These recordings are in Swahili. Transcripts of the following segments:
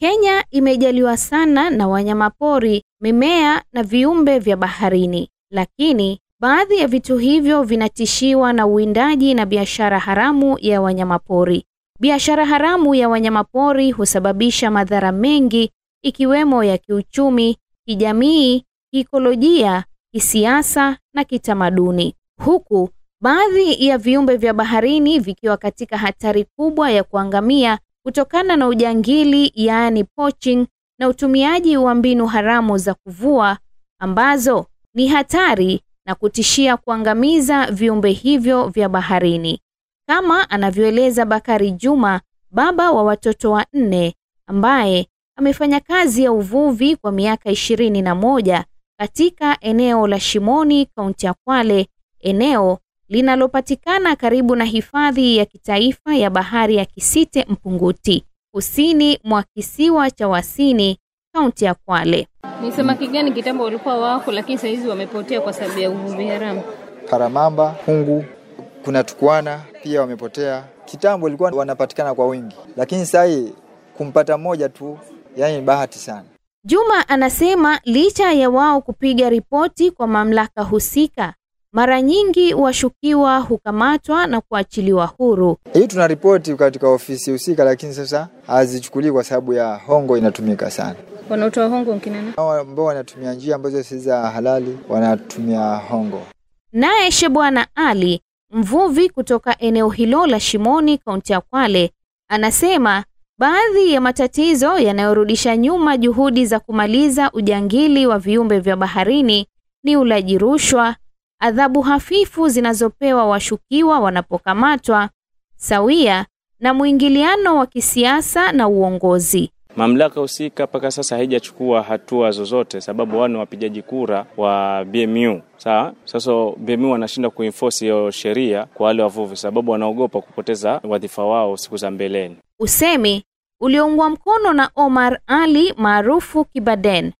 Kenya imejaliwa sana na wanyamapori, mimea na viumbe vya baharini, lakini baadhi ya vitu hivyo vinatishiwa na uwindaji na biashara haramu ya wanyamapori. Biashara haramu ya wanyamapori husababisha madhara mengi ikiwemo ya kiuchumi, kijamii, kiikolojia, kisiasa na kitamaduni, huku baadhi ya viumbe vya baharini vikiwa katika hatari kubwa ya kuangamia kutokana na ujangili, yaani poaching, na utumiaji wa mbinu haramu za kuvua ambazo ni hatari na kutishia kuangamiza viumbe hivyo vya baharini, kama anavyoeleza Bakari Juma, baba wa watoto wanne, ambaye amefanya kazi ya uvuvi kwa miaka ishirini na moja katika eneo la Shimoni, kaunti ya Kwale, eneo linalopatikana karibu na hifadhi ya kitaifa ya bahari ya Kisite Mpunguti, kusini mwa kisiwa cha Wasini, kaunti ya Kwale. Ni samaki gani kitambo walikuwa wako, lakini saa hizi wamepotea kwa sababu ya uvuvi haramu? Paramamba, hungu, kuna tukwana pia wamepotea. Kitambo ilikuwa wanapatikana kwa wingi, lakini sasa hii kumpata mmoja tu, yani ni bahati sana. Juma anasema licha ya wao kupiga ripoti kwa mamlaka husika, mara nyingi washukiwa hukamatwa na kuachiliwa huru. Hii tuna ripoti katika ofisi husika, lakini sasa hazichukuliwi kwa sababu ya hongo inatumika sana. Wanaotoa hongo nkina nani? Ambao wanatumia njia ambazo si za halali wanatumia hongo. Naye Shebwana Ali, mvuvi kutoka eneo hilo la Shimoni, kaunti ya Kwale, anasema baadhi ya matatizo yanayorudisha nyuma juhudi za kumaliza ujangili wa viumbe vya baharini ni ulaji rushwa, adhabu hafifu zinazopewa washukiwa wanapokamatwa, sawia na mwingiliano wa kisiasa na uongozi. Mamlaka husika mpaka sasa haijachukua hatua zozote, sababu wao ni wapigaji kura wa BMU. Sawa, sasa BMU wanashinda kuenforce hiyo sheria kwa wale wavuvi, sababu wanaogopa kupoteza wadhifa wao siku za mbeleni. Usemi ulioungwa mkono na Omar Ali maarufu Kibaden,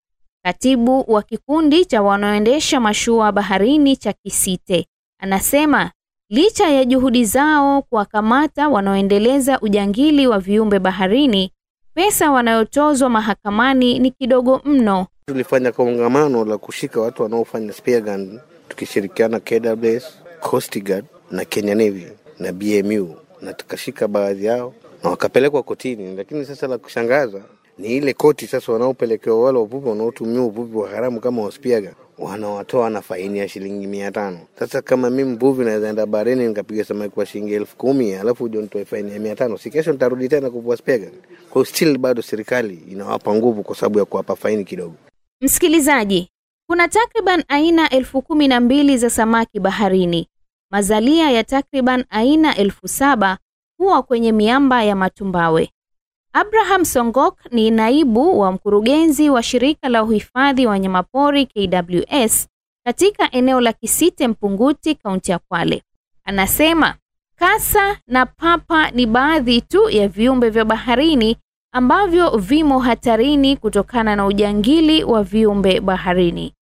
katibu wa kikundi cha wanaoendesha mashua baharini cha Kisite, anasema licha ya juhudi zao kuwakamata wanaoendeleza ujangili wa viumbe baharini, pesa wanayotozwa mahakamani ni kidogo mno. Tulifanya kongamano la kushika watu wanaofanya spear gun tukishirikiana KWS, Coast Guard na Kenya Navy na BMU, na tukashika baadhi yao na wakapelekwa kotini. Lakini sasa la kushangaza ni ile koti sasa wanaopelekewa wale wavuvi wanaotumia uvuvi wa haramu kama waspiaga wanawatoa na faini ya shilingi mia tano. Sasa kama mi mvuvi naweza enda baharini nikapiga samaki kwa shilingi elfu kumi alafu uja nitoe faini ya mia tano, si kesho nitarudi tena kuvua spear? Kwa hiyo still bado serikali inawapa nguvu kwa sababu ya kuwapa faini kidogo. Msikilizaji, kuna takriban aina elfu kumi na mbili za samaki baharini. Mazalia ya takriban aina elfu saba huwa kwenye miamba ya matumbawe. Abraham Songok ni naibu wa mkurugenzi wa shirika la uhifadhi wa wanyamapori KWS katika eneo la Kisite Mpunguti, kaunti ya Kwale. Anasema kasa na papa ni baadhi tu ya viumbe vya baharini ambavyo vimo hatarini kutokana na ujangili wa viumbe baharini.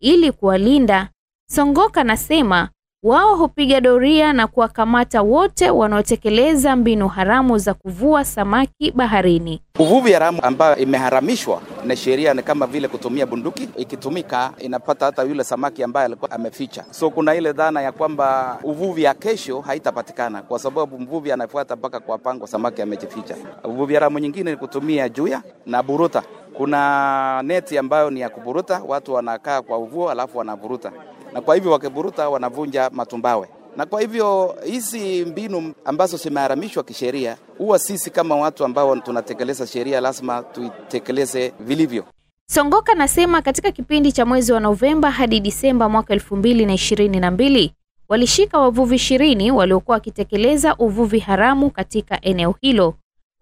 Ili kuwalinda, Songok anasema wao hupiga doria na kuwakamata wote wanaotekeleza mbinu haramu za kuvua samaki baharini. Uvuvi haramu ambayo imeharamishwa na sheria ni kama vile kutumia bunduki, ikitumika inapata hata yule samaki ambaye alikuwa ameficha. So kuna ile dhana ya kwamba uvuvi ya kesho haitapatikana kwa sababu mvuvi anafuata mpaka kwa pango samaki amejificha. Uvuvi haramu nyingine ni kutumia juya na buruta. Kuna neti ambayo ni ya kuburuta, watu wanakaa kwa uvuo alafu wanaburuta, na kwa hivyo wakiburuta wanavunja matumbawe na kwa hivyo hizi mbinu ambazo zimeharamishwa kisheria, huwa sisi kama watu ambao tunatekeleza sheria lazima tuitekeleze vilivyo. Songoka anasema katika kipindi cha mwezi wa Novemba hadi Disemba mwaka elfu mbili na ishirini na mbili walishika wavuvi ishirini waliokuwa wakitekeleza uvuvi haramu katika eneo hilo,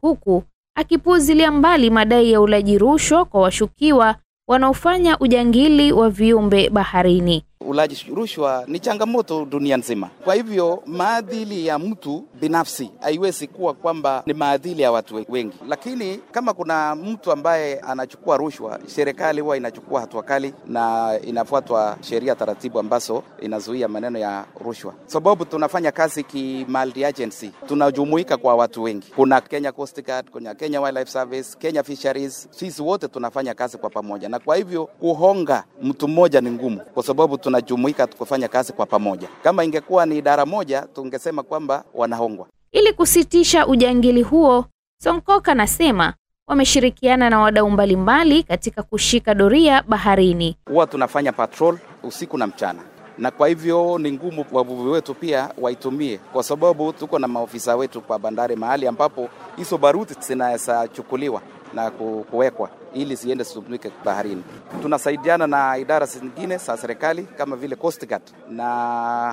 huku akipuuzilia mbali madai ya ulaji rushwa kwa washukiwa wanaofanya ujangili wa viumbe baharini. Ulaji rushwa ni changamoto dunia nzima. Kwa hivyo maadili ya mtu binafsi haiwezi kuwa kwamba ni maadili ya watu wengi, lakini kama kuna mtu ambaye anachukua rushwa, serikali huwa inachukua hatua kali na inafuatwa sheria, taratibu ambazo inazuia maneno ya rushwa, sababu tunafanya kazi ki multi agency, tunajumuika kwa watu wengi. Kuna Kenya Coast Guard, kuna Kenya Wildlife Service, Kenya Fisheries, sisi wote tunafanya kazi kwa pamoja, na kwa hivyo kuhonga mtu mmoja ni ngumu, kwa sababu tunajumuika kufanya kazi kwa pamoja. Kama ingekuwa ni idara moja, tungesema kwamba wanahongwa. Ili kusitisha ujangili huo, Sonkoka anasema wameshirikiana na wadau mbalimbali katika kushika doria baharini. Huwa tunafanya patrol usiku na mchana, na kwa hivyo ni ngumu wavuvi wetu pia waitumie, kwa sababu tuko na maofisa wetu kwa bandari mahali ambapo hizo baruti zinaweza chukuliwa na kuwekwa ili ziende zitumike baharini. Tunasaidiana na idara zingine za serikali kama vile Coast Guard na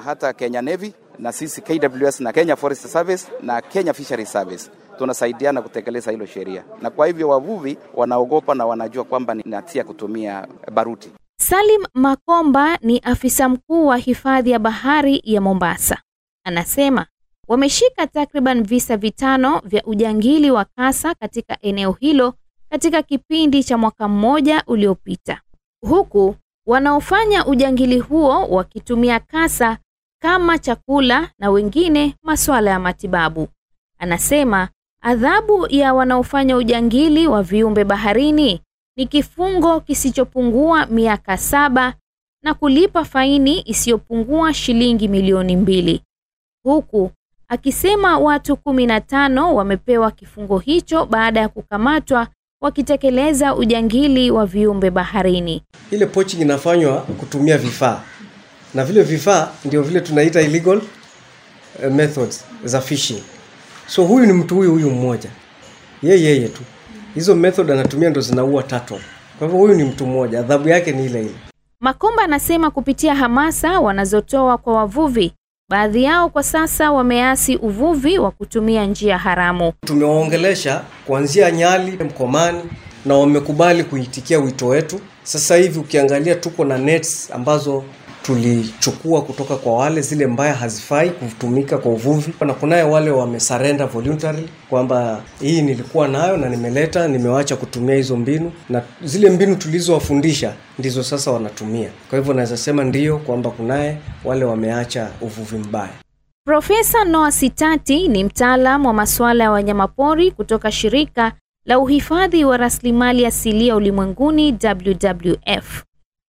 hata Kenya Navy na sisi KWS na Kenya Forest Service na Kenya Fisheries Service tunasaidiana kutekeleza hilo sheria, na kwa hivyo wavuvi wanaogopa na wanajua kwamba ni hatia kutumia baruti. Salim Makomba ni afisa mkuu wa hifadhi ya bahari ya Mombasa. Anasema wameshika takriban visa vitano vya ujangili wa kasa katika eneo hilo katika kipindi cha mwaka mmoja uliopita, huku wanaofanya ujangili huo wakitumia kasa kama chakula na wengine masuala ya matibabu. Anasema adhabu ya wanaofanya ujangili wa viumbe baharini ni kifungo kisichopungua miaka saba na kulipa faini isiyopungua shilingi milioni mbili, huku akisema watu kumi na tano wamepewa kifungo hicho baada ya kukamatwa wakitekeleza ujangili wa viumbe baharini. Ile poaching inafanywa kutumia vifaa na vile vifaa ndio vile tunaita illegal uh, methods za fishing. So huyu ni mtu huyu huyu mmoja, yeye yeye tu, hizo method anatumia ndo zinaua turtle. Kwa hivyo huyu ni mtu mmoja, adhabu yake ni ile ile. Makomba anasema kupitia hamasa wanazotoa kwa wavuvi, baadhi yao kwa sasa wameasi uvuvi wa kutumia njia haramu. Tumewaongelesha kuanzia Nyali, Mkomani na wamekubali kuitikia wito wetu. Sasa hivi ukiangalia tuko na nets ambazo tulichukua kutoka kwa wale zile mbaya hazifai kutumika kwa uvuvi, na kunaye wale wamesarenda voluntarily kwamba hii nilikuwa nayo na nimeleta, nimewacha kutumia hizo mbinu, na zile mbinu tulizowafundisha ndizo sasa wanatumia. Kwa hivyo naweza sema ndiyo kwamba kunaye wale wameacha uvuvi mbaya. Profesa Noah Sitati ni mtaalam wa masuala ya wanyamapori kutoka shirika la uhifadhi wa rasilimali asilia ulimwenguni WWF.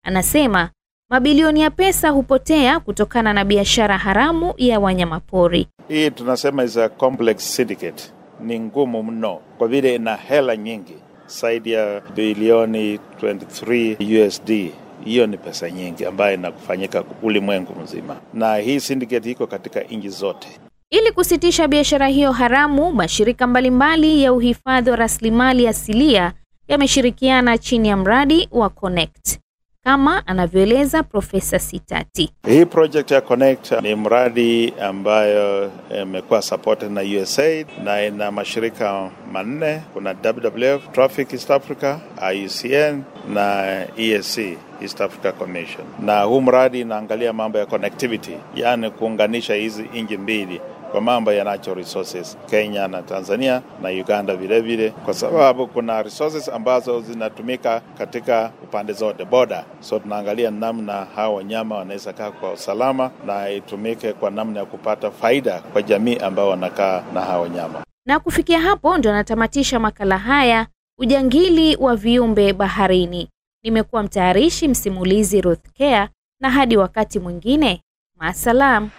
Anasema mabilioni ya pesa hupotea kutokana na biashara haramu ya wanyamapori. Hii tunasema is a complex syndicate, ni ngumu mno kwa vile ina hela nyingi zaidi ya bilioni 23 USD. Hiyo ni pesa nyingi ambayo inakufanyika ulimwengu mzima, na hii syndicate iko katika nchi zote. Ili kusitisha biashara hiyo haramu, mashirika mbalimbali ya uhifadhi wa rasilimali asilia yameshirikiana chini ya mradi wa Connect kama anavyoeleza Profesa Sitati. Hii project ya Connect ni mradi ambayo imekuwa supported na USAID na ina mashirika manne. Kuna WWF, Traffic East Africa, IUCN na ESC East Africa Commission. Na huu mradi inaangalia mambo ya connectivity, yaani kuunganisha hizi nchi mbili kwa mambo ya natural resources Kenya na Tanzania na Uganda vile vile, kwa sababu kuna resources ambazo zinatumika katika upande zote boda. So tunaangalia namna hawa wanyama wanaweza kaa kwa usalama na itumike kwa namna ya kupata faida kwa jamii ambao wanakaa na hawa wanyama. Na kufikia hapo ndo anatamatisha makala haya, ujangili wa viumbe baharini. Nimekuwa mtayarishi msimulizi Ruth Care, na hadi wakati mwingine, maasalam.